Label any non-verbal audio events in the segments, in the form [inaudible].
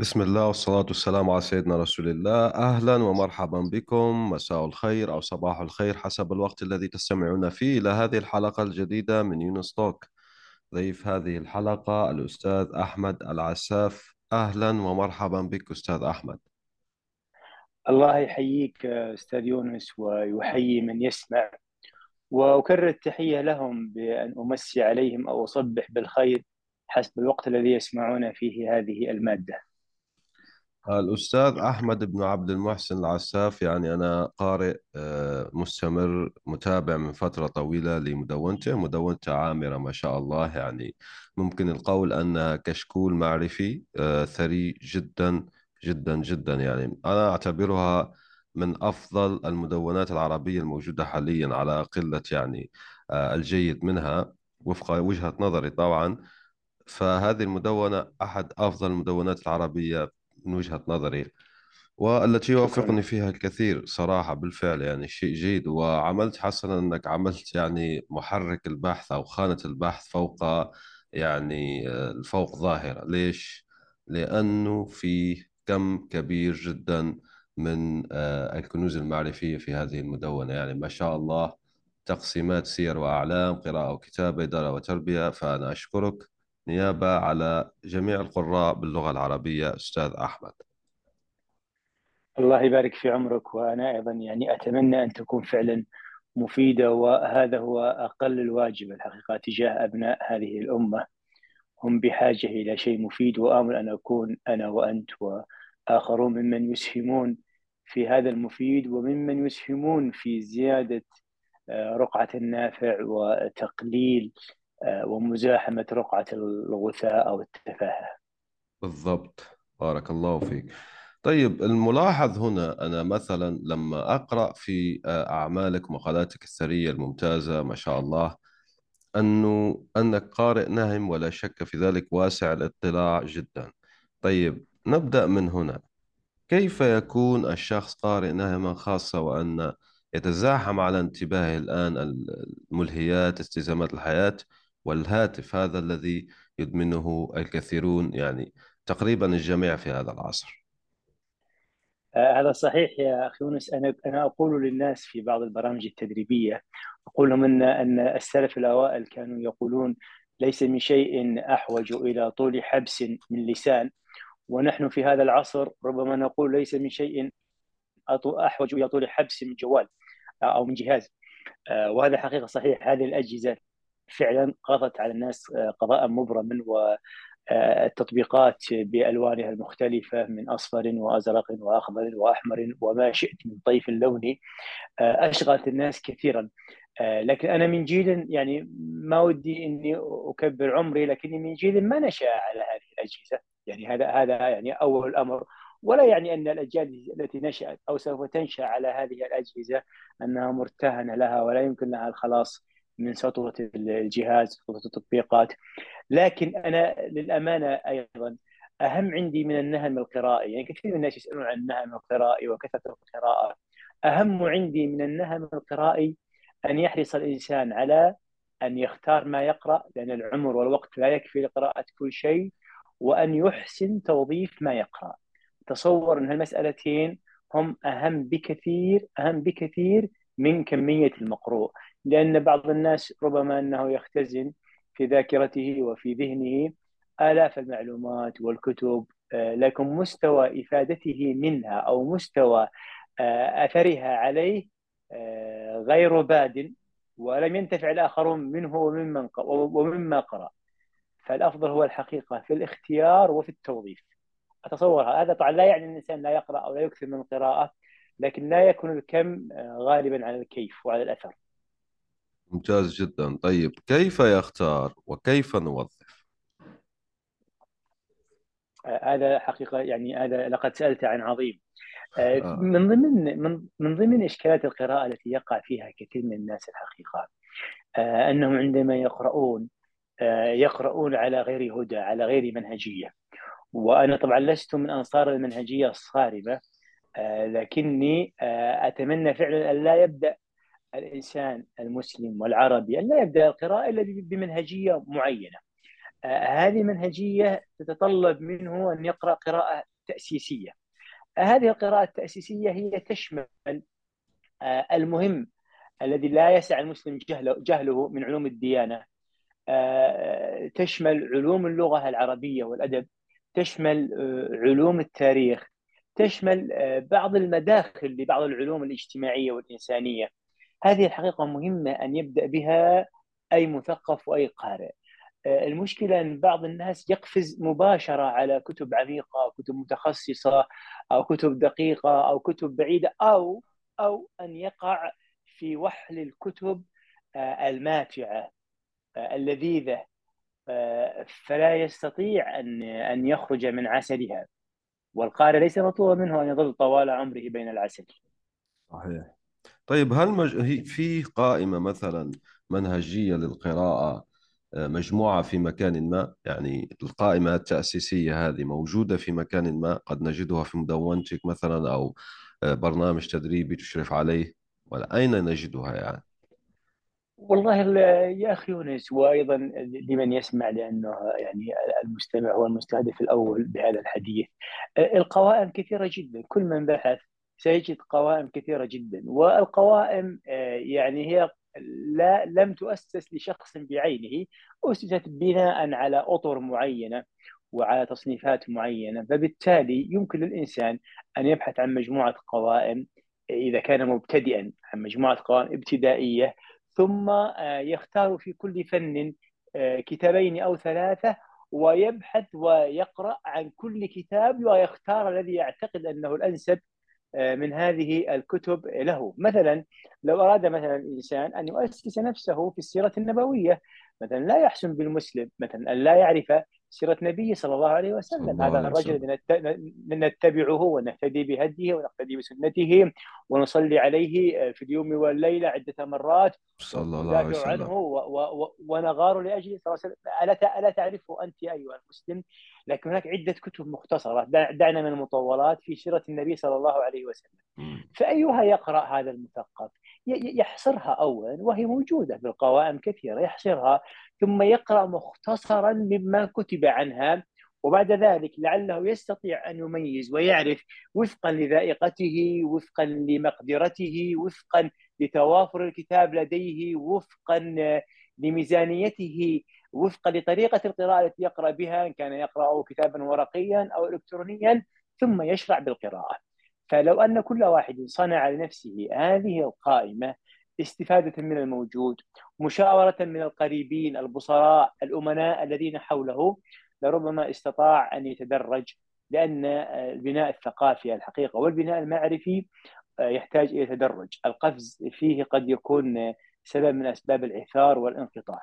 بسم الله والصلاة والسلام على سيدنا رسول الله. أهلا ومرحبا بكم. مساء الخير أو صباح الخير حسب الوقت الذي تستمعون فيه إلى هذه الحلقة الجديدة من يونس توك. ضيف هذه الحلقة الأستاذ أحمد العساف. أهلا ومرحبا بك أستاذ أحمد. الله يحييك أستاذ يونس ويحيي من يسمع. وأكرر التحية لهم بأن أمسي عليهم أو أصبح بالخير حسب الوقت الذي يسمعون فيه هذه المادة. الأستاذ أحمد بن عبد المحسن العساف يعني أنا قارئ آه، مستمر متابع من فترة طويلة لمدونته مدونته عامرة ما شاء الله. يعني ممكن القول أنها كشكول معرفي آه، ثري جدا جدا جدا. يعني أنا أعتبرها من أفضل المدونات العربية الموجودة حاليا على قلة يعني آه، الجيد منها وفق وجهة نظري طبعا. فهذه المدونة أحد أفضل المدونات العربية من وجهة نظري والتي يوافقني فيها الكثير صراحة بالفعل يعني شيء جيد. وعملت حسنا أنك عملت يعني محرك البحث أو خانة البحث فوق يعني آه، فوق ظاهرة. ليش؟ لأنه في كم كبير جدا من آه، الكنوز المعرفية في هذه المدونة. يعني ما شاء الله تقسيمات سير وأعلام قراءة وكتابة إدارة وتربية. فأنا أشكرك نيابة على جميع القراء باللغة العربية أستاذ أحمد. الله يبارك في عمرك وأنا أيضا يعني أتمنى أن تكون فعلا مفيدة وهذا هو أقل الواجب الحقيقة تجاه أبناء هذه الأمة. هم بحاجة إلى شيء مفيد وآمل أن أكون أنا وأنت وآخرون ممن يسهمون في هذا المفيد وممن يسهمون في زيادة آه، رقعة النافع وتقليل ومزاحمة رقعة الغثاء أو التفاهة. بالضبط. بارك الله فيك. طيب الملاحظ هنا أنا مثلا لما أقرأ في آه، أعمالك مقالاتك الثرية الممتازة ما شاء الله أنه أنك قارئ نهم ولا شك في ذلك واسع الاطلاع جدا. طيب نبدأ من هنا. كيف يكون الشخص قارئ نهما خاصة وأن يتزاحم على انتباهه الآن الملهيات استلزامات الحياة؟ والهاتف هذا الذي يدمنه الكثيرون يعني تقريبا الجميع في هذا العصر. آه، هذا صحيح يا أخي يونس. أنا أنا أقول للناس في بعض البرامج التدريبية أقول لهم إن إن السلف الأوائل كانوا يقولون ليس من شيء أحوج إلى طول حبس من لسان. ونحن في هذا العصر ربما نقول ليس من شيء أحوج إلى طول حبس من جوال أو من جهاز. آه، وهذا حقيقة صحيح. هذه الأجهزة فعلا قضت على الناس آه، قضاء مبرما والتطبيقات بألوانها المختلفة من أصفر وأزرق وأخضر وأحمر وما شئت من طيف لوني آه، أشغلت الناس كثيرا. آه، لكن أنا من جيل يعني ما ودي إني أكبر عمري لكني من جيل ما نشأ على هذه الأجهزة. يعني هذا هذا يعني أول الامر ولا يعني أن الأجيال التي نشأت أو سوف تنشأ على هذه الأجهزة أنها مرتهنة لها ولا يمكن لها الخلاص. من سطوة الجهاز سطوة التطبيقات. لكن أنا للأمانة أيضا أهم عندي من النهم القرائي. يعني كثير من الناس يسألون عن النهم القرائي وكثرة القراءة. أهم عندي من النهم القرائي أن يحرص الإنسان على أن يختار ما يقرأ لأن العمر والوقت لا يكفي لقراءة كل شيء وأن يحسن توظيف ما يقرأ. تصور أن هالمسألتين هم أهم بكثير أهم بكثير من كمية المقروء. لأن بعض الناس ربما أنه يختزن في ذاكرته وفي ذهنه آلاف المعلومات والكتب آه، لكن مستوى إفادته منها أو مستوى آه، أثرها عليه آه، غير باد ولم ينتفع الآخرون منه وممن ومما قرأ. فالأفضل هو الحقيقة في الاختيار وفي التوظيف. أتصور هذا. طبعا لا يعني أن الإنسان لا يقرأ أو لا يكثر من القراءة لكن لا يكون الكم غالبا على الكيف وعلى الأثر. ممتاز جدا. طيب كيف يختار وكيف نوظف؟ هذا حقيقة يعني هذا لقد سألت عن عظيم. من ضمن من من ضمن إشكالات القراءة التي يقع فيها كثير من الناس الحقيقة أنهم عندما يقرؤون يقرؤون على غير هدى على غير منهجية. وأنا طبعا لست من أنصار المنهجية الصارمة لكني أتمنى فعلا أن لا يبدأ الإنسان المسلم والعربي أن لا يبدأ القراءة إلا بمنهجية معينة. هذه منهجية تتطلب منه أن يقرأ قراءة تأسيسية. هذه القراءة التأسيسية هي تشمل آه، المهم الذي لا يسع المسلم جهله, جهله من علوم الديانة. آه، تشمل علوم اللغة العربية والأدب. تشمل آه، علوم التاريخ. تشمل بعض المداخل لبعض العلوم الاجتماعية والإنسانية. هذه الحقيقة مهمة أن يبدأ بها أي مثقف وأي قارئ. آه، المشكلة أن بعض الناس يقفز مباشرة على كتب عميقة كتب متخصصة أو كتب دقيقة أو كتب بعيدة أو أو أن يقع في وحل الكتب آه، الماتعة آه، اللذيذة. فلا يستطيع أن أن يخرج من عسلها والقارئ ليس مطلوبا منه أن يظل طوال عمره بين العسل صحيح. طيب هل مج... في قائمة مثلا منهجية للقراءة مجموعة في مكان ما؟ يعني القائمة التأسيسية هذه موجودة في مكان ما قد نجدها في مدونتك مثلا أو برنامج تدريبي تشرف عليه؟ ولا أين نجدها يعني؟ والله يا أخي يونس وأيضا لمن يسمع لأنه يعني المستمع هو المستهدف الأول بهذا الحديث القوائم كثيرة جدا كل من بحث سيجد قوائم كثيرة جدا. والقوائم يعني هي لا لم تؤسس لشخص بعينه أسست بناء على أطر معينة وعلى تصنيفات معينة. فبالتالي يمكن للإنسان أن يبحث عن مجموعة قوائم إذا كان مبتدئا عن مجموعة قوائم ابتدائية ثم آه، يختار في كل فن آه، كتابين أو ثلاثة ويبحث ويقرأ عن كل كتاب ويختار الذي يعتقد أنه الأنسب آه، من هذه الكتب له. مثلا لو أراد مثلا الإنسان أن يؤسس نفسه في السيرة النبوية مثلا لا يحسن بالمسلم مثلا أن لا يعرف سيرة النبي صلى الله عليه وسلم. هذا الرجل نتبعه ونهتدي بهديه ونقتدي بسنته ونصلي عليه في اليوم والليلة عدة مرات. صلى الله عليه وسلم. عنه ونغار لأجله صلى الله عليه وسلم. ألا تعرفه أنت أيها المسلم؟ لكن هناك عدة كتب مختصرة دعنا من المطولات في سيرة النبي صلى الله عليه وسلم. فأيها يقرأ هذا المثقف؟ يحصرها أولا وهي موجودة في القوائم كثيرة يحصرها ثم يقرأ مختصرا مما كتب عنها وبعد ذلك لعله يستطيع أن يميز ويعرف وفقا لذائقته وفقا لمقدرته وفقا لتوافر الكتاب لديه وفقا لميزانيته. وفقا لطريقة القراءة التي يقرأ بها إن كان يقرأ كتابا ورقيا أو إلكترونيا ثم يشرع بالقراءة. فلو أن كل واحد صنع لنفسه هذه القائمة استفادة من الموجود مشاورة من القريبين البصراء الأمناء الذين حوله لربما استطاع أن يتدرج لأن البناء الثقافي الحقيقة والبناء المعرفي يحتاج إلى تدرج. القفز فيه قد يكون سبب من أسباب العثار والانقطاع.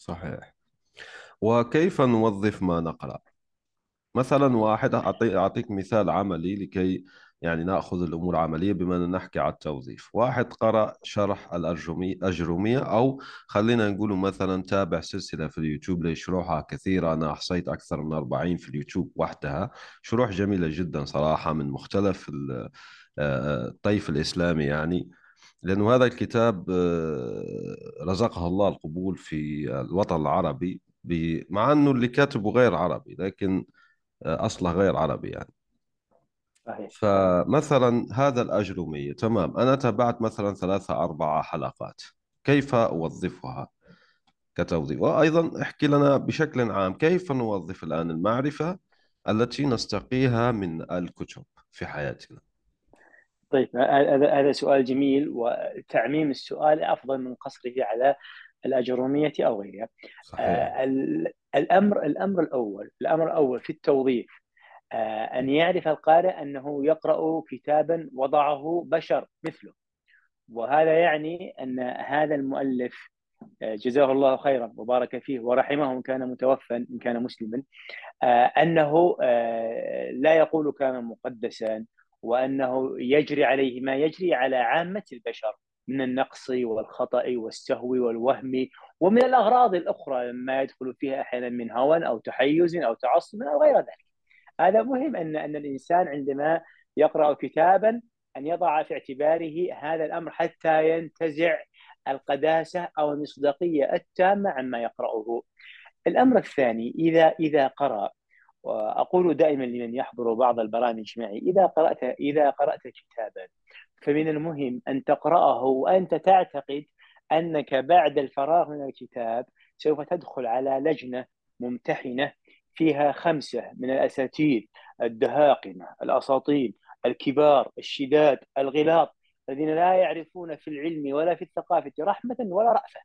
صحيح. وكيف نوظف ما نقرأ؟ مثلا واحد أعطيك مثال عملي لكي يعني نأخذ الأمور عملية بما ان نحكي على التوظيف. واحد قرأ شرح الاجروميه أو خلينا نقول مثلا تابع سلسلة في اليوتيوب لشروحها كثيرة. أنا أحصيت أكثر من 40 في اليوتيوب وحدها. شروح جميلة جدا صراحة من مختلف آه، الطيف الإسلامي يعني. لأنه هذا الكتاب آه، رزقه الله القبول في الوطن العربي مع أنه اللي كاتبه غير عربي لكن آه، أصله غير عربي يعني. صحيح. فمثلا هذا الأجرومية تمام. أنا تابعت مثلا ثلاثة أربعة حلقات. كيف أوظفها؟ كتوظيف. وأيضا احكي لنا بشكل عام كيف نوظف الآن المعرفة التي نستقيها من الكتب في حياتنا؟ طيب هذا هذا سؤال جميل وتعميم السؤال أفضل من قصره على الأجرومية أو غيرها. صحيح. آه، الأمر الأمر الأول الأمر الأول في التوظيف آه، أن يعرف القارئ أنه يقرأ كتابا وضعه بشر مثله وهذا يعني أن هذا المؤلف جزاه الله خيرا وبارك فيه ورحمه إن كان متوفى إن كان مسلما أنه لا يقول كان مقدسا وأنه يجري عليه ما يجري على عامة البشر من النقص والخطأ والسهو والوهم ومن الأغراض الأخرى ما يدخل فيها أحيانا من هوى أو تحيز أو تعصب أو غير ذلك. هذا مهم أن أن الإنسان عندما يقرأ كتابا أن يضع في اعتباره هذا الأمر حتى ينتزع القداسة أو المصداقية التامة عما يقرأه. الأمر الثاني إذا إذا قرأ وأقول دائما لمن يحضر بعض البرامج معي إذا قرأت إذا قرأت كتابا فمن المهم أن تقرأه وأنت تعتقد أنك بعد الفراغ من الكتاب سوف تدخل على لجنة ممتحنة فيها خمسة من الأساتذة الدهاقمة الأساطين الكبار الشداد الغلاط الذين لا يعرفون في العلم ولا في الثقافة رحمة ولا رأفة.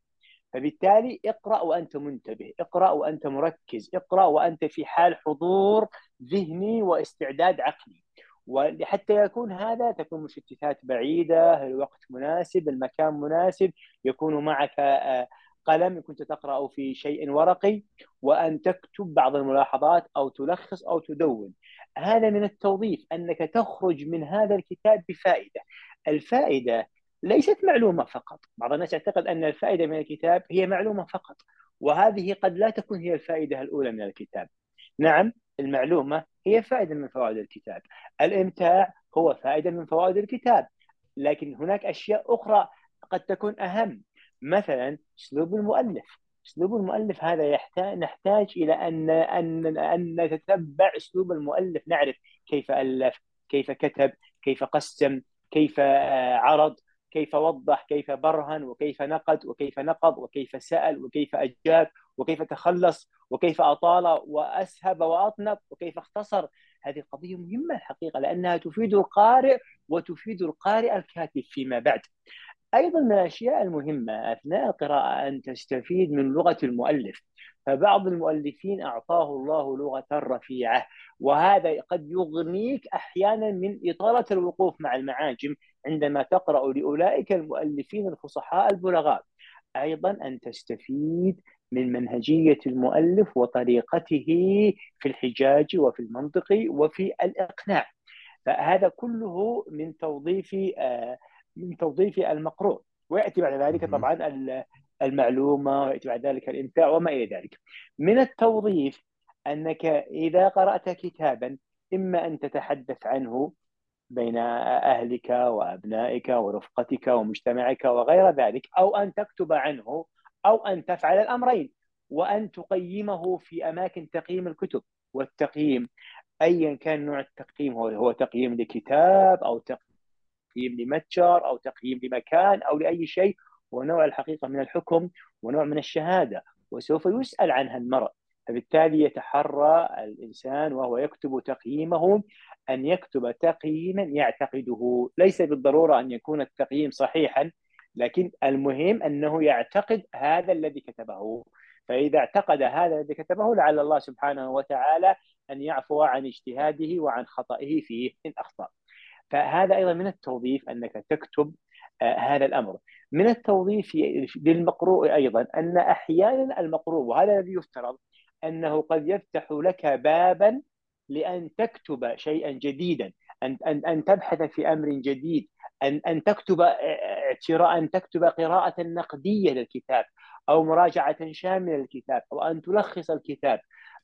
فبالتالي اقرأ وأنت منتبه اقرأ وأنت مركز اقرأ وأنت في حال حضور ذهني واستعداد عقلي. وحتى يكون هذا تكون مشتتات بعيدة الوقت مناسب المكان مناسب يكون معك آه، قلم كنت تقرأ في شيء ورقي وأن تكتب بعض الملاحظات أو تلخص أو تدون. هذا من التوظيف أنك تخرج من هذا الكتاب بفائدة. الفائدة ليست معلومة فقط. بعض الناس يعتقد أن الفائدة من الكتاب هي معلومة فقط وهذه قد لا تكون هي الفائدة الأولى من الكتاب. نعم المعلومة هي فائدة من فوائد الكتاب. الإمتاع هو فائدة من فوائد الكتاب لكن هناك أشياء أخرى قد تكون أهم. مثلا أسلوب المؤلف. أسلوب المؤلف هذا يحتاج نحتاج إلى أن أن أن نتتبع أسلوب المؤلف نعرف كيف ألف كيف كتب كيف قسم كيف آه، عرض. كيف وضح كيف برهن وكيف نقد وكيف نقض وكيف سأل وكيف أجاب وكيف تخلص وكيف أطال وأسهب وأطنب وكيف اختصر. هذه قضية مهمة الحقيقة لأنها تفيد القارئ وتفيد القارئ الكاتب فيما بعد. أيضا من الأشياء المهمة أثناء القراءة أن تستفيد من لغة المؤلف. فبعض المؤلفين أعطاه الله لغة رفيعة وهذا قد يغنيك أحيانا من إطالة الوقوف مع المعاجم. عندما تقرأ لأولئك المؤلفين الفصحاء البلغاء. أيضا أن تستفيد من منهجية المؤلف وطريقته في الحجاج وفي المنطق وفي الإقناع. فهذا كله من توظيف آه، من توظيف المقروء. ويأتي بعد ذلك طبعا المعلومة ويأتي بعد ذلك الإمتاع وما إلى ذلك. من التوظيف أنك إذا قرأت كتابا إما أن تتحدث عنه بين أهلك وأبنائك ورفقتك ومجتمعك وغير ذلك أو أن تكتب عنه أو أن تفعل الأمرين وأن تقيمه في أماكن تقييم الكتب والتقييم. أيا كان نوع التقييم هو هو تقييم لكتاب أو تقييم لمتجر أو تقييم لمكان أو لأي شيء. هو نوع الحقيقة من الحكم ونوع من الشهادة وسوف يسأل عنها المرء. فبالتالي يتحرى الإنسان وهو يكتب تقييمه أن يكتب تقييما يعتقده. ليس بالضرورة أن يكون التقييم صحيحا لكن المهم أنه يعتقد هذا الذي كتبه. فإذا اعتقد هذا الذي كتبه لعل الله سبحانه وتعالى أن يعفو عن اجتهاده وعن خطئه فيه إن أخطأ. فهذا أيضا من التوظيف أنك تكتب آه هذا الأمر. من التوظيف للمقروء أيضا أن أحيانا المقروء وهذا الذي يفترض أنه قد يفتح لك بابا لأن تكتب شيئا جديدا أن أن أن تبحث في أمر جديد أن أن تكتب اعتراء أن تكتب قراءة نقدية للكتاب أو مراجعة شاملة للكتاب أو أن تلخص الكتاب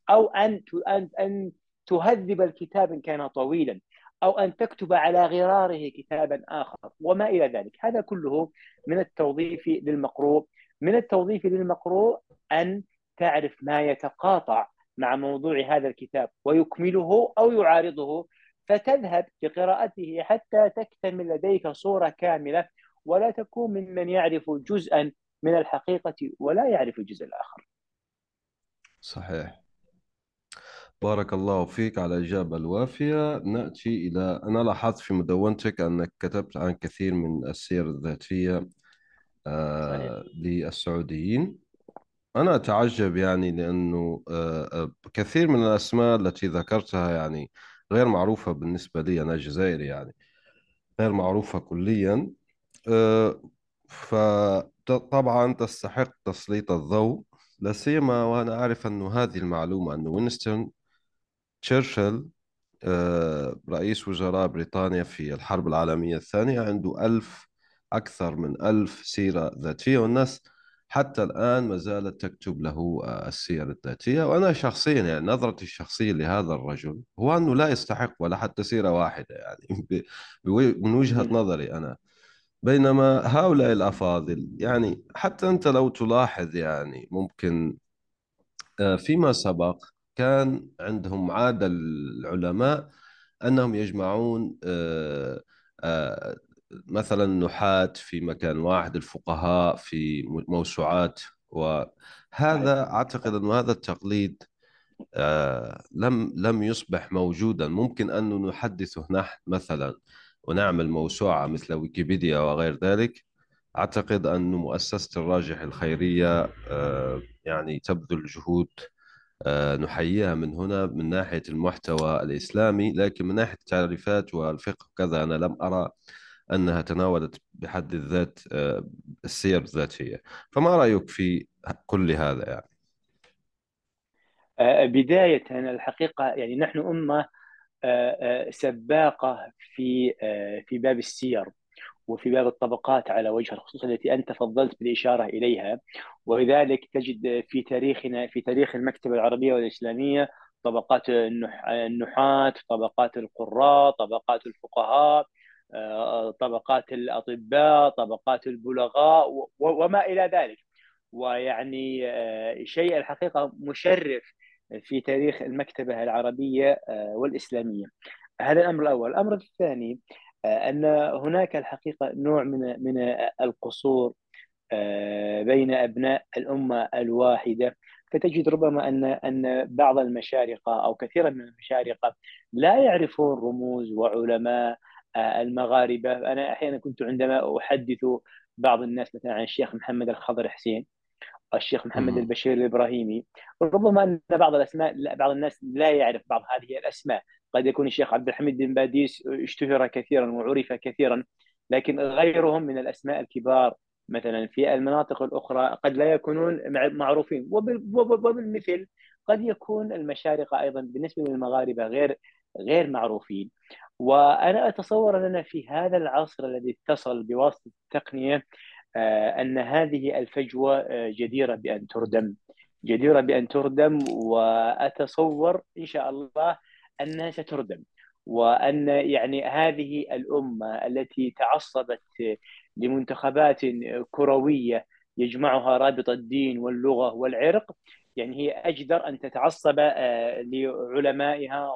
أو أن أن أن تهذب الكتاب إن كان طويلا أو أن تكتب على غراره كتابا آخر وما إلى ذلك. هذا كله من التوظيف للمقروء من التوظيف للمقروء أن تعرف ما يتقاطع مع موضوع هذا الكتاب ويكمله أو يعارضه فتذهب لقراءته حتى تكتمل لديك صورة كاملة ولا تكون ممن يعرف جزءا من الحقيقة ولا يعرف الجزء الآخر. صحيح. بارك الله فيك على الإجابة الوافية. نأتي إلى أنا لاحظت في مدونتك أنك كتبت عن كثير من السير الذاتية آه للسعوديين. أنا أتعجب يعني لأنه آه، آه، كثير من الأسماء التي ذكرتها يعني غير معروفة بالنسبة لي أنا جزائري يعني غير معروفة كليا آه، ف طبعا تستحق تسليط الضوء لا سيما وأنا أعرف أن هذه المعلومة أن وينستون تشرشل رئيس وزراء بريطانيا في الحرب العالمية الثانية عنده ألف أكثر من ألف سيرة ذاتية والناس حتى الآن ما زالت تكتب له آه، السير الذاتية. وأنا شخصيا يعني نظرتي الشخصية لهذا الرجل هو أنه لا يستحق ولا حتى سيرة واحدة يعني [laughs] من وجهة نظري أنا. بينما هؤلاء الأفاضل يعني حتى أنت لو تلاحظ يعني ممكن آه، فيما سبق كان عندهم عادة العلماء أنهم يجمعون آه، مثلا نحاة في مكان واحد الفقهاء في موسوعات وهذا أعتقد أن هذا التقليد لم لم يصبح موجودا. ممكن أن نحدثه نحن مثلا ونعمل موسوعة مثل ويكيبيديا وغير ذلك. أعتقد أن مؤسسة الراجح الخيرية آه، يعني تبذل جهود آه، نحييها من هنا من ناحية المحتوى الإسلامي. لكن من ناحية التعريفات والفقه كذا أنا لم أرى أنها تناولت بحد الذات آه، السير الذاتية. فما رأيك في كل هذا يعني؟ بداية الحقيقة يعني نحن أمة سباقة في في باب السير وفي باب الطبقات على وجه الخصوص التي أنت فضلت بالإشارة إليها. ولذلك تجد في تاريخنا في تاريخ المكتبة العربية والإسلامية طبقات النحاة طبقات القراء طبقات الفقهاء. طبقات الأطباء طبقات البلغاء وما إلى ذلك. ويعني شيء الحقيقة مشرف في تاريخ المكتبة العربية آه، والإسلامية. هذا الأمر الأول. الأمر الثاني آه، أن هناك الحقيقة نوع من من القصور آه، بين أبناء الأمة الواحدة. فتجد ربما أن أن بعض المشارقة أو كثيرا من المشارقة لا يعرفون رموز وعلماء المغاربة. أنا أحيانا كنت عندما أحدث بعض الناس مثلا عن الشيخ محمد الخضر حسين الشيخ محمد البشير الإبراهيمي. ربما أن بعض الأسماء لا بعض الناس لا يعرف بعض هذه الأسماء. قد يكون الشيخ عبد الحميد بن باديس اشتهر كثيرا وعرف كثيرا لكن غيرهم من الأسماء الكبار مثلا في المناطق الأخرى قد لا يكونون معروفين. وبالمثل قد يكون المشارقه أيضا بالنسبة للمغاربة غير غير معروفين. وأنا أتصور أننا في هذا العصر الذي اتصل بواسطة التقنية آه، أن هذه الفجوة آه، جديرة بأن تردم. جديرة بأن تردم وأتصور إن شاء الله أنها ستردم. وأن يعني هذه الأمة التي تعصبت لمنتخبات كروية يجمعها رابط الدين واللغة والعرق يعني هي أجدر أن تتعصب آه، لعلمائها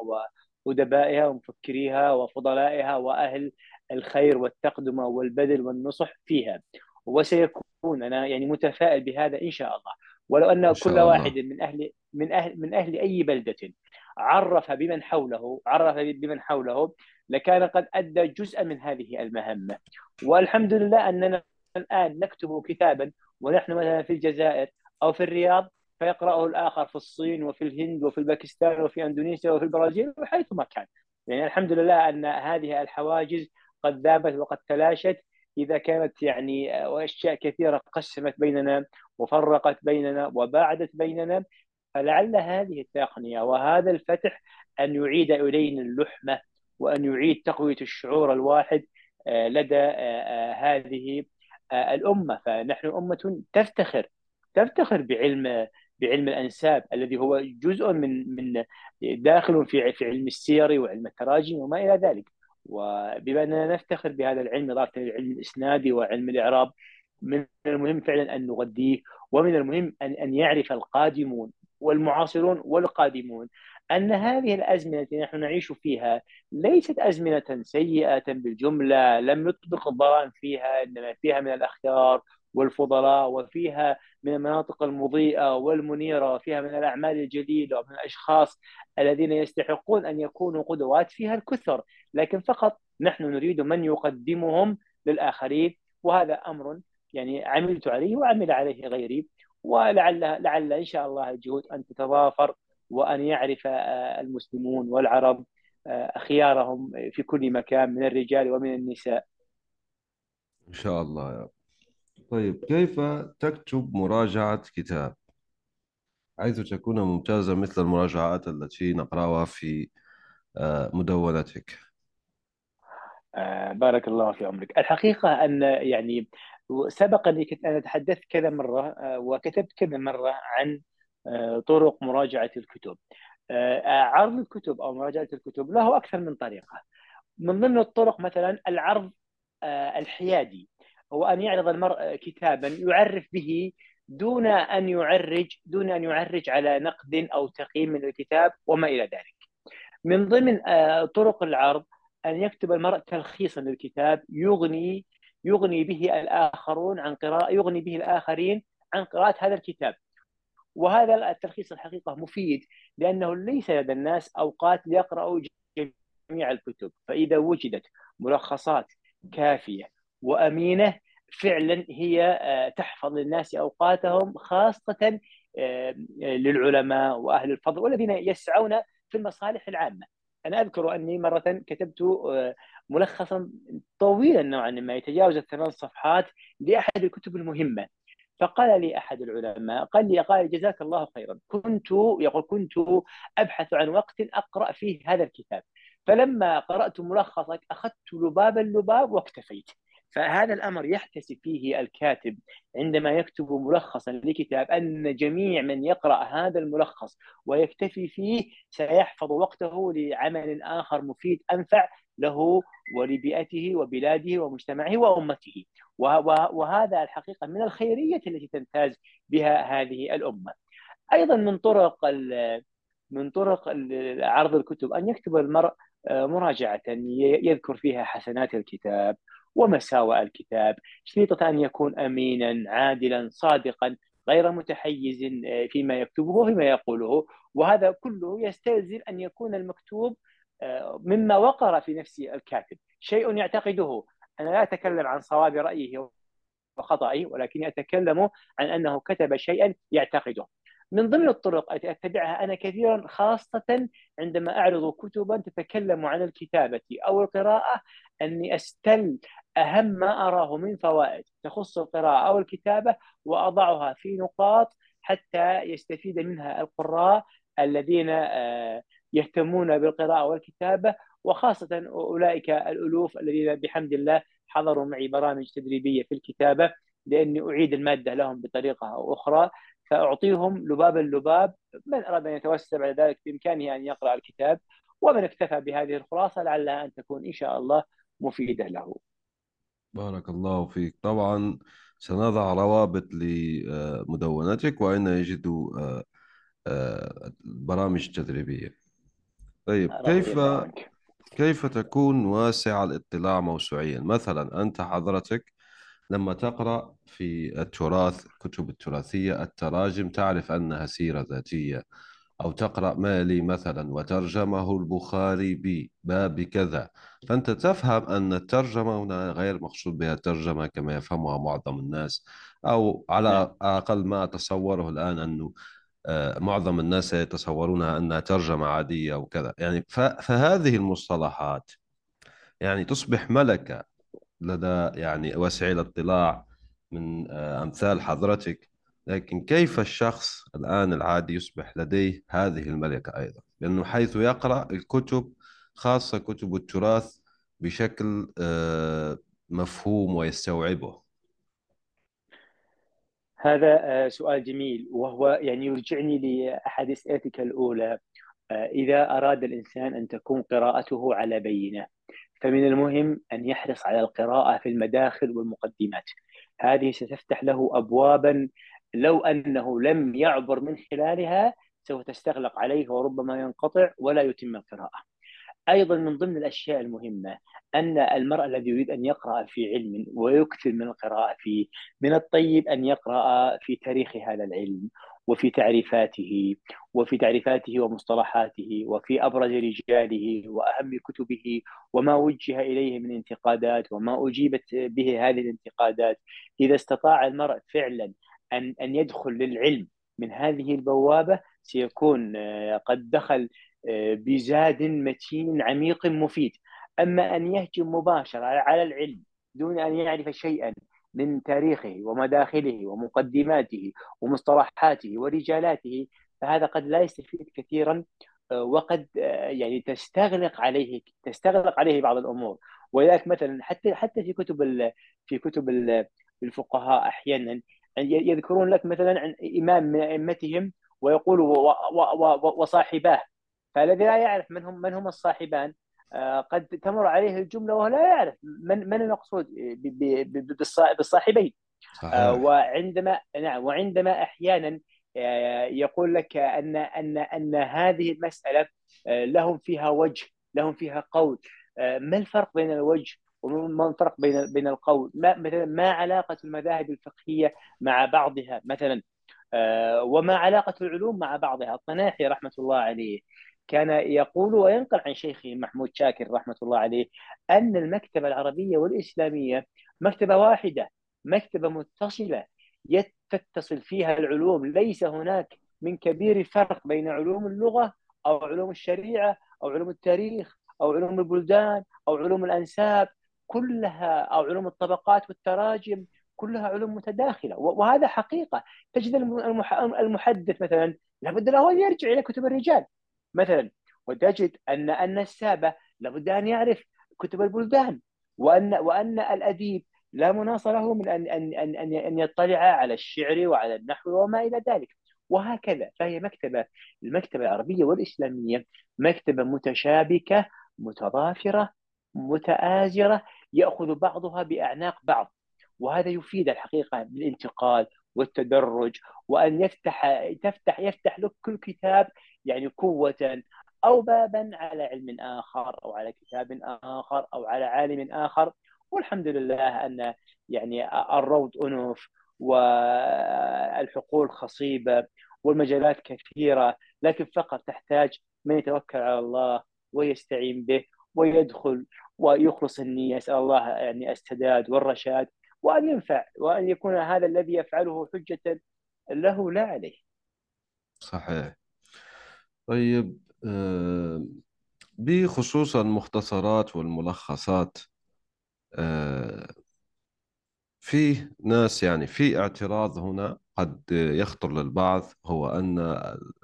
وادبائها ومفكريها وفضلائها وأهل الخير والتقدمه والبذل والنصح فيها. وسيكون أنا يعني متفائل بهذا إن شاء الله. ولو أن كل الله. واحد من أهل من أهل من أهل أي بلدة عرف بمن حوله عرف بمن حوله لكان قد أدى جزءا من هذه المهمة. والحمد لله أننا الآن نكتب كتابا ونحن مثلا في الجزائر أو في الرياض فيقرأه الآخر في الصين وفي الهند وفي الباكستان وفي أندونيسيا وفي البرازيل وحيثما كان. يعني الحمد لله أن هذه الحواجز قد ذابت وقد تلاشت. إذا كانت يعني وأشياء كثيرة قسمت بيننا وفرقت بيننا وباعدت بيننا فلعل هذه التقنية وهذا الفتح أن يعيد إلينا اللحمة وأن يعيد تقوية الشعور الواحد آه، لدى آه، آه، هذه الأمة. فنحن أمة تفتخر تفتخر بعلم بعلم الأنساب الذي هو جزء من من داخل في في علم السير وعلم التراجم وما إلى ذلك. وبما أننا نفتخر بهذا العلم إضافة للعلم الإسنادي وعلم الإعراب من المهم فعلا أن نغذيه ومن المهم أن أن يعرف القادمون والمعاصرون والقادمون أن هذه الأزمنة التي نحن نعيش فيها ليست أزمنة سيئة بالجملة لم يطبق الظلام فيها إنما فيها من الأخيار والفضلاء وفيها من المناطق المضيئة والمنيرة وفيها من الأعمال الجليلة ومن الأشخاص الذين يستحقون أن يكونوا قدوات فيها الكثر. لكن فقط نحن نريد من يقدمهم للآخرين وهذا أمر يعني عملت عليه وعمل عليه غيري. ولعل لعل إن شاء الله الجهود أن تتضافر وأن يعرف المسلمون والعرب خيارهم في كل مكان من الرجال ومن النساء. إن شاء الله يا طيب كيف تكتب مراجعة كتاب؟ حيث تكون ممتازة مثل المراجعات التي نقرأها في آه، مدونتك. آه، بارك الله في عمرك. الحقيقة أن يعني سبق أني كنت أنا تحدثت كذا مرة آه، وكتبت كذا مرة عن طرق مراجعة الكتب. عرض الكتب أو مراجعة الكتب له أكثر من طريقة. من ضمن الطرق مثلا العرض الحيادي. هو أن يعرض المرء كتابا يعرف به دون أن يعرج دون أن يعرج على نقد أو تقييم من الكتاب وما إلى ذلك. من ضمن طرق العرض أن يكتب المرء تلخيصا للكتاب يغني يغني به الآخرون عن قراءة يغني به الآخرين عن قراءة هذا الكتاب. وهذا التلخيص الحقيقة مفيد لأنه ليس لدى الناس أوقات ليقرأوا جميع الكتب. فإذا وجدت ملخصات كافية وأمينة فعلا هي آه، تحفظ للناس أوقاتهم خاصة آه، للعلماء وأهل الفضل والذين يسعون في المصالح العامة. أنا أذكر أني مرة كتبت آه، ملخصا طويلا نوعا ما يتجاوز الثمان صفحات لأحد الكتب المهمة. فقال لي أحد العلماء قال لي قال جزاك الله خيرا. كنت يقول كنت أبحث عن وقت أقرأ فيه هذا الكتاب. فلما قرأت ملخصك أخذت لباب اللباب واكتفيت. فهذا الأمر يحتسب فيه الكاتب عندما يكتب ملخصا لكتاب أن جميع من يقرأ هذا الملخص ويكتفي فيه سيحفظ وقته لعمل آخر مفيد أنفع له ولبيئته وبلاده ومجتمعه وأمته وهذا الحقيقة من الخيرية التي تمتاز بها هذه الأمة. أيضا من طرق من طرق عرض الكتب أن يكتب المرء مراجعة يذكر فيها حسنات الكتاب ومساوئ الكتاب شريطة أن يكون أمينا عادلا صادقا غير متحيز آه، فيما يكتبه وفيما يقوله. وهذا كله يستلزم أن يكون المكتوب آه، مما وقر في نفس الكاتب. شيء يعتقده. أنا لا أتكلم عن صواب رأيه وخطأه ولكن أتكلم عن أنه كتب شيئا يعتقده. من ضمن الطرق التي أتبعها أنا كثيرا خاصة عندما أعرض كتبا تتكلم عن الكتابة أو القراءة أني أستل أهم ما أراه من فوائد تخص القراءة أو الكتابة وأضعها في نقاط حتى يستفيد منها القراء الذين آه، يهتمون بالقراءة والكتابة وخاصة أولئك الألوف الذين بحمد الله حضروا معي برامج تدريبية في الكتابة لأني أعيد المادة لهم بطريقة أو أخرى فأعطيهم لباب اللباب من أراد أن يتوسع بعد ذلك بإمكانه أن يقرأ الكتاب ومن اكتفى بهذه الخلاصة لعلها أن تكون إن شاء الله مفيدة له. بارك الله فيك. طبعا سنضع روابط لمدونتك وأين يجد آه، آه، برامج تدريبية. طيب كيف كيف تكون واسع الاطلاع موسوعيا؟ مثلا أنت حضرتك لما تقرأ في التراث كتب التراثية التراجم تعرف أنها سيرة ذاتية. أو تقرأ مالي مثلا وترجمه البخاري بباب كذا. فأنت تفهم أن الترجمة هنا غير مقصود بها الترجمة كما يفهمها معظم الناس أو على نعم. أقل ما أتصوره الآن أنه آه، معظم الناس يتصورونها أنها ترجمة عادية وكذا يعني فهذه المصطلحات يعني تصبح ملكة لدى يعني واسعي الاطلاع من آه، أمثال حضرتك. لكن كيف الشخص الآن العادي يصبح لديه هذه الملكة أيضا؟ لأنه حيث يقرأ الكتب خاصة كتب التراث بشكل آه، مفهوم ويستوعبه. هذا آه، سؤال جميل وهو يعني يرجعني لأحد أسئلتك الأولى. آه، إذا أراد الإنسان أن تكون قراءته على بينة فمن المهم أن يحرص على القراءة في المداخل والمقدمات. هذه ستفتح له أبوابا لو أنه لم يعبر من خلالها سوف تستغلق عليه وربما ينقطع ولا يتم القراءة. أيضا من ضمن الأشياء المهمة أن المرء الذي يريد أن يقرأ في علم ويكثر من القراءة فيه من الطيب أن يقرأ في تاريخ هذا العلم وفي تعريفاته وفي تعريفاته ومصطلحاته وفي أبرز رجاله وأهم كتبه وما وجه إليه من انتقادات وما أجيبت به هذه الانتقادات. إذا استطاع المرء فعلا ان أن يدخل للعلم من هذه البوابة سيكون آه، قد دخل آه، بزاد متين عميق مفيد. أما أن يهجم مباشرة على العلم دون أن يعرف شيئا من تاريخه ومداخله ومقدماته ومصطلحاته ورجالاته فهذا قد لا يستفيد كثيرا آه، وقد يعني تستغلق عليه تستغلق عليه بعض الأمور. ولذلك مثلا حتى حتى في كتب في كتب الفقهاء أحيانا يذكرون لك مثلا عن إمام من أئمتهم ويقول وصاحباه. فالذي لا يعرف من هم من هم الصاحبان آه، قد تمر عليه الجملة وهو لا يعرف من من المقصود بالصاحبين. صحيح. وعندما نعم وعندما أحيانا يقول لك ان ان أن هذه المسألة آه، لهم فيها وجه لهم فيها قول. آه، ما الفرق بين الوجه وما الفرق بين بين القول؟ ما مثلا ما علاقة المذاهب الفقهية مع بعضها مثلا؟ آه، وما علاقة العلوم مع بعضها؟ الطناحي رحمة الله عليه كان يقول وينقل عن شيخه محمود شاكر رحمة الله عليه أن المكتبة العربية والإسلامية مكتبة واحدة مكتبة متصلة تتصل فيها العلوم. ليس هناك من كبير فرق بين علوم اللغة أو علوم الشريعة أو علوم التاريخ أو علوم البلدان أو علوم الأنساب كلها أو علوم الطبقات والتراجم كلها علوم متداخلة. وهذا حقيقة. تجد المحدث مثلا لابد له أن يرجع إلى كتب الرجال. مثلا وتجد أن أن السابة لابد أن يعرف كتب البلدان. وأن وأن الأديب لا مناص له من أن أن أن أن يطلع على الشعر وعلى النحو وما إلى ذلك. وهكذا. فهي مكتبة المكتبة العربية والإسلامية مكتبة متشابكة متضافرة متآزرة يأخذ بعضها بأعناق بعض. وهذا يفيد الحقيقة بالانتقال والتدرج وأن يفتح تفتح يفتح لك كل كتاب يعني قوة أو بابا على علم آخر أو على كتاب آخر أو على عالم آخر. والحمد لله أن يعني الروض انف والحقول خصيبة والمجالات كثيرة لكن فقط تحتاج من يتوكل على الله ويستعين به ويدخل ويخلص النية أسأل الله يعني السداد والرشاد وأن ينفع وأن يكون هذا الذي يفعله حجة له لا عليه. صحيح. طيب آه، بخصوص المختصرات والملخصات آه، في ناس يعني في اعتراض هنا قد يخطر للبعض هو أن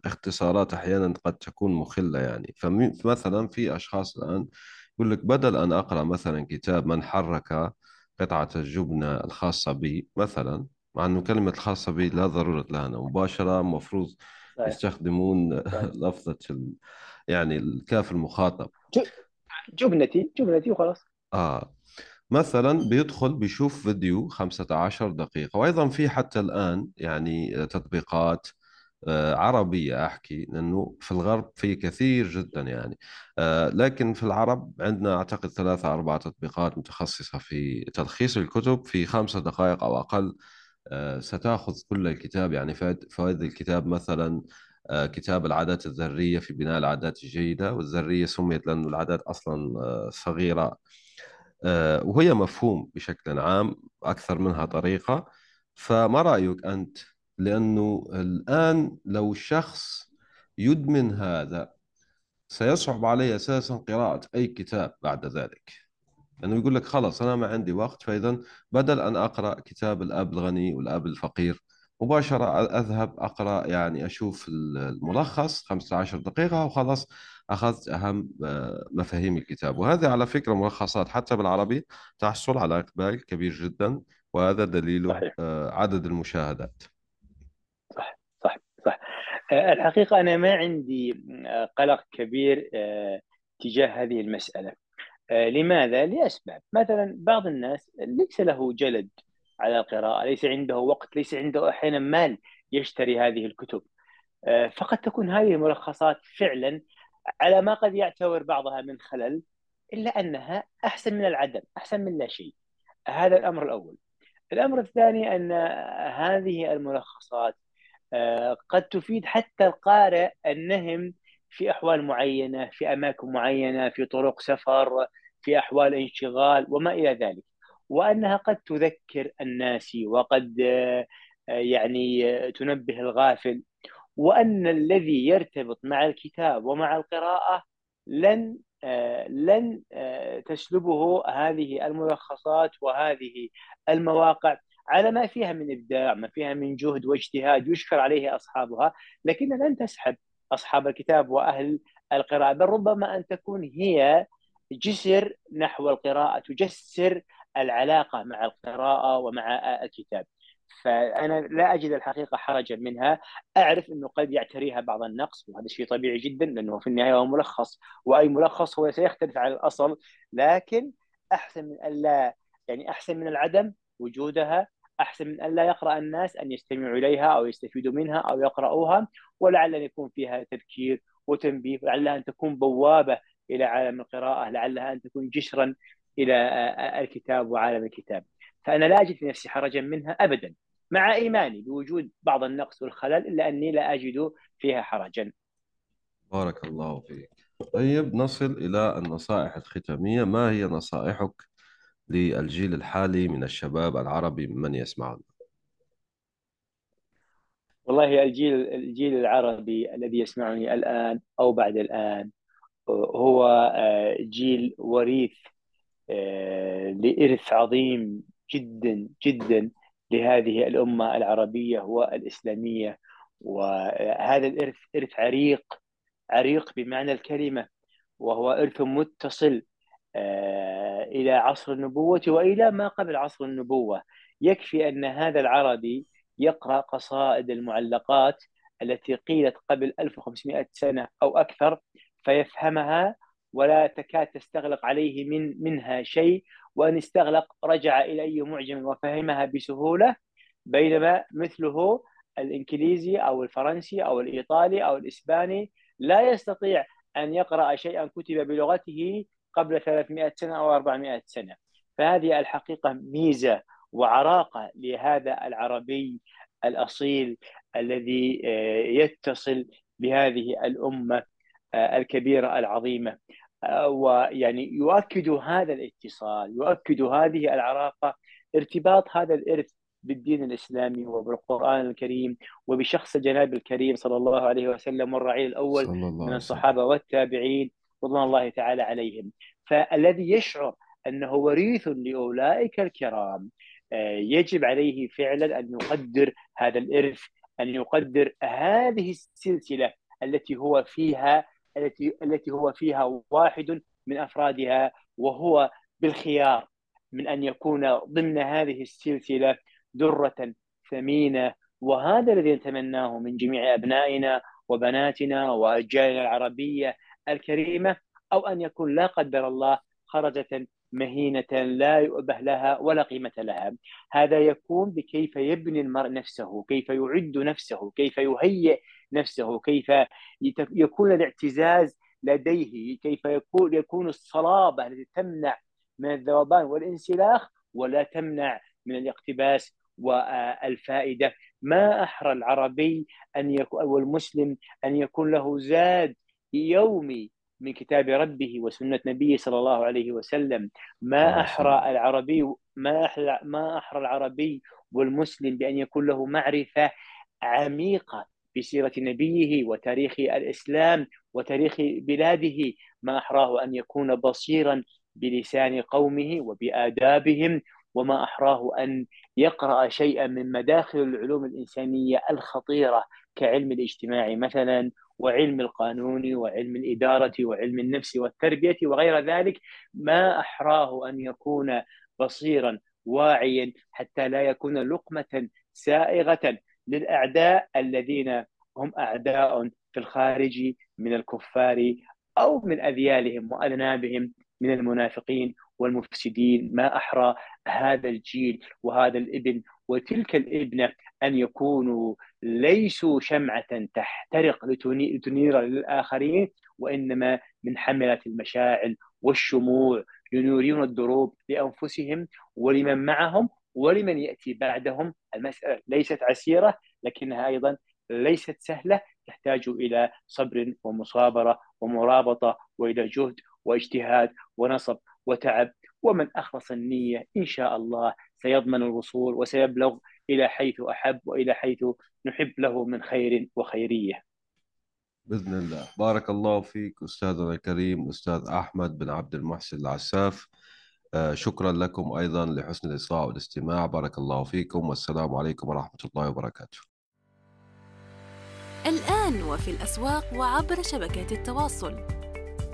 الاختصارات أحيانا قد تكون مخلة يعني. فمثلا في أشخاص الآن يقول لك بدل أن أقرأ مثلا كتاب من حرك قطعة الجبنة الخاصة بي مثلا مع أنه كلمة الخاصة بي لا ضرورة لها أنا مباشرة مفروض يستخدمون [laughs] لفظة يعني الكاف المخاطب. جبنتي جبنتي وخلاص. آه. مثلا بيدخل بيشوف فيديو 15 دقيقة وأيضا في حتى الآن يعني تطبيقات آه، عربية أحكي لأنه في الغرب في كثير جدا يعني آه، لكن في العرب عندنا أعتقد ثلاثة أربعة تطبيقات متخصصة في تلخيص الكتب في خمسة دقائق أو أقل آه، ستأخذ كل الكتاب يعني فوائد الكتاب مثلا كتاب العادات الذرية في بناء العادات الجيدة والذرية سميت لأن العادات أصلا صغيرة آه، وهي مفهوم بشكل عام أكثر منها طريقة فما رأيك أنت؟ لأنه الآن لو الشخص يدمن هذا سيصعب عليه أساسا قراءة أي كتاب بعد ذلك لأنه يقول لك خلاص أنا ما عندي وقت فإذا بدل أن أقرأ كتاب الأب الغني والأب الفقير مباشرة أذهب أقرأ يعني أشوف الملخص 15 دقيقة وخلاص أخذت أهم آه، مفاهيم الكتاب. وهذه على فكرة ملخصات حتى بالعربي تحصل على إقبال كبير جدا وهذا دليل صحيح. آه، عدد المشاهدات. صح صح صح. آه، الحقيقة أنا ما عندي قلق كبير تجاه هذه المسألة. لماذا؟ لأسباب. مثلا بعض الناس ليس له جلد على القراءة ليس عنده وقت ليس عنده أحيانا مال يشتري هذه الكتب. فقد تكون هذه الملخصات فعلا على ما قد يعتبر بعضها من خلل إلا أنها أحسن من العدم أحسن من لا شيء. هذا الأمر الأول. الأمر الثاني أن هذه الملخصات آه، قد تفيد حتى القارئ النهم في أحوال معينة في أماكن معينة في طرق سفر في أحوال انشغال وما إلى ذلك. وأنها قد تذكر الناس وقد آه، يعني تنبه الغافل وأن الذي يرتبط مع الكتاب ومع القراءة لن آه، لن آه، تسلبه هذه الملخصات وهذه المواقع على ما فيها من إبداع ما فيها من جهد واجتهاد يشكر عليه أصحابها لكن لن تسحب أصحاب الكتاب وأهل القراءة بل ربما أن تكون هي جسر نحو القراءة تجسر العلاقة مع القراءة ومع الكتاب. فأنا لا أجد الحقيقة حرجا منها. أعرف إنه قد يعتريها بعض النقص وهذا شيء طبيعي جدا لأنه في النهاية هو ملخص وأي ملخص هو سيختلف عن الأصل. لكن أحسن من الا يعني أحسن من العدم وجودها أحسن من أن لا يقرأ الناس أن يستمعوا إليها أو يستفيدوا منها أو يقرأوها ولعل أن يكون فيها تذكير وتنبيه ولعلها أن تكون بوابة إلى عالم القراءة لعلها أن تكون جسرا إلى الكتاب وعالم الكتاب. فأنا لا أجد في نفسي حرجا منها ابدا مع إيماني بوجود بعض النقص والخلل إلا أني لا أجد فيها حرجا. بارك الله فيك. طيب نصل إلى النصائح الختامية. ما هي نصائحك للجيل الحالي من الشباب العربي من يسمعنا؟ والله الجيل الجيل العربي الذي يسمعني الآن أو بعد الآن هو آه، جيل وريث آه، لإرث عظيم جدا جدا لهذه الأمة العربية والإسلامية. وهذا الإرث إرث عريق عريق بمعنى الكلمة وهو إرث متصل آه، إلى عصر النبوة وإلى ما قبل عصر النبوة. يكفي أن هذا العربي يقرأ قصائد المعلقات التي قيلت قبل 1500 سنة أو أكثر. فيفهمها ولا تكاد تستغلق عليه من منها شيء وإن استغلق رجع إلى اي معجم وفهمها بسهولة بينما مثله الانجليزي أو الفرنسي أو الإيطالي أو الإسباني لا يستطيع أن يقرأ شيئا كتب بلغته قبل 300 سنة أو 400 سنة. فهذه الحقيقة ميزة وعراقة لهذا العربي الأصيل الذي آه، يتصل بهذه الأمة. الكبيرة العظيمة. آه، ويعني يؤكد هذا الاتصال يؤكد هذه العلاقه ارتباط هذا الإرث بالدين الإسلامي وبالقرآن الكريم وبشخص الجناب الكريم صلى الله عليه وسلم والرعيل الأول من الصحابة والتابعين رضوان الله تعالى عليهم. فالذي يشعر أنه وريث لأولئك الكرام آه، يجب عليه فعلا أن يقدر هذا الإرث أن يقدر هذه السلسلة التي هو فيها التي التي هو فيها واحد من أفرادها وهو بالخيار من أن يكون ضمن هذه السلسلة ذره ثمينة. وهذا الذي نتمناه من جميع أبنائنا وبناتنا واجيالنا العربية الكريمة أو أن يكون لا قدر الله خرجة مهينة لا يؤبه لها ولا قيمة لها. هذا يكون بكيف يبني المرء نفسه كيف يعد نفسه كيف يهيئ نفسه كيف يكون الاعتزاز لديه كيف يكون يكون الصلابة التي تمنع من الذوبان والانسلاخ ولا تمنع من الاقتباس والفائدة. ما أحرى العربي أن يكون والمسلم أن يكون له زاد يومي من كتاب ربه وسنة نبيه صلى الله عليه وسلم. ما أحرى العربي ما أحرى, ما أحرى العربي والمسلم بأن يكون له معرفة عميقة بسيرة نبيه وتاريخ الإسلام وتاريخ بلاده ما أحراه أن يكون بصيرا بلسان قومه وبآدابهم وما أحراه أن يقرأ شيئا من مداخل العلوم الإنسانية الخطيرة كعلم الاجتماع مثلا وعلم القانون وعلم الإدارة وعلم النفس والتربية وغير ذلك. ما أحراه أن يكون بصيرا واعيا حتى لا يكون لقمة سائغة. للأعداء الذين هم أعداء في الخارج من الكفار أو من أذيالهم وأذنابهم من المنافقين والمفسدين. ما أحرى هذا الجيل وهذا الإبن وتلك الإبنة أن يكونوا ليسوا شمعة تحترق لتنير للآخرين وإنما من حملة المشاعل والشموع ينورون الدروب لأنفسهم ولمن معهم ولمن يأتي بعدهم المسألة ليست عسيرة لكنها أيضا ليست سهلة تحتاج إلى صبر ومصابرة ومرابطة وإلى جهد واجتهاد ونصب وتعب. ومن أخلص النية إن شاء الله سيضمن الوصول وسيبلغ إلى حيث أحب وإلى حيث نحب له من خير وخيرية. بإذن الله. بارك الله فيك أستاذنا الكريم الاستاذ أحمد بن عبد المحسن العساف. شكرا لكم أيضا لحسن الاصغاء والاستماع. بارك الله فيكم والسلام عليكم ورحمة الله وبركاته. الآن وفي الأسواق وعبر شبكات التواصل.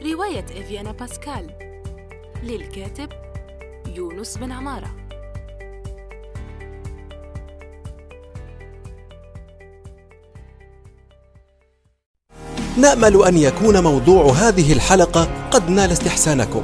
رواية إفيانا باسكال للكاتب يونس بن عمارة. نأمل أن يكون موضوع هذه الحلقة قد نال استحسانكم.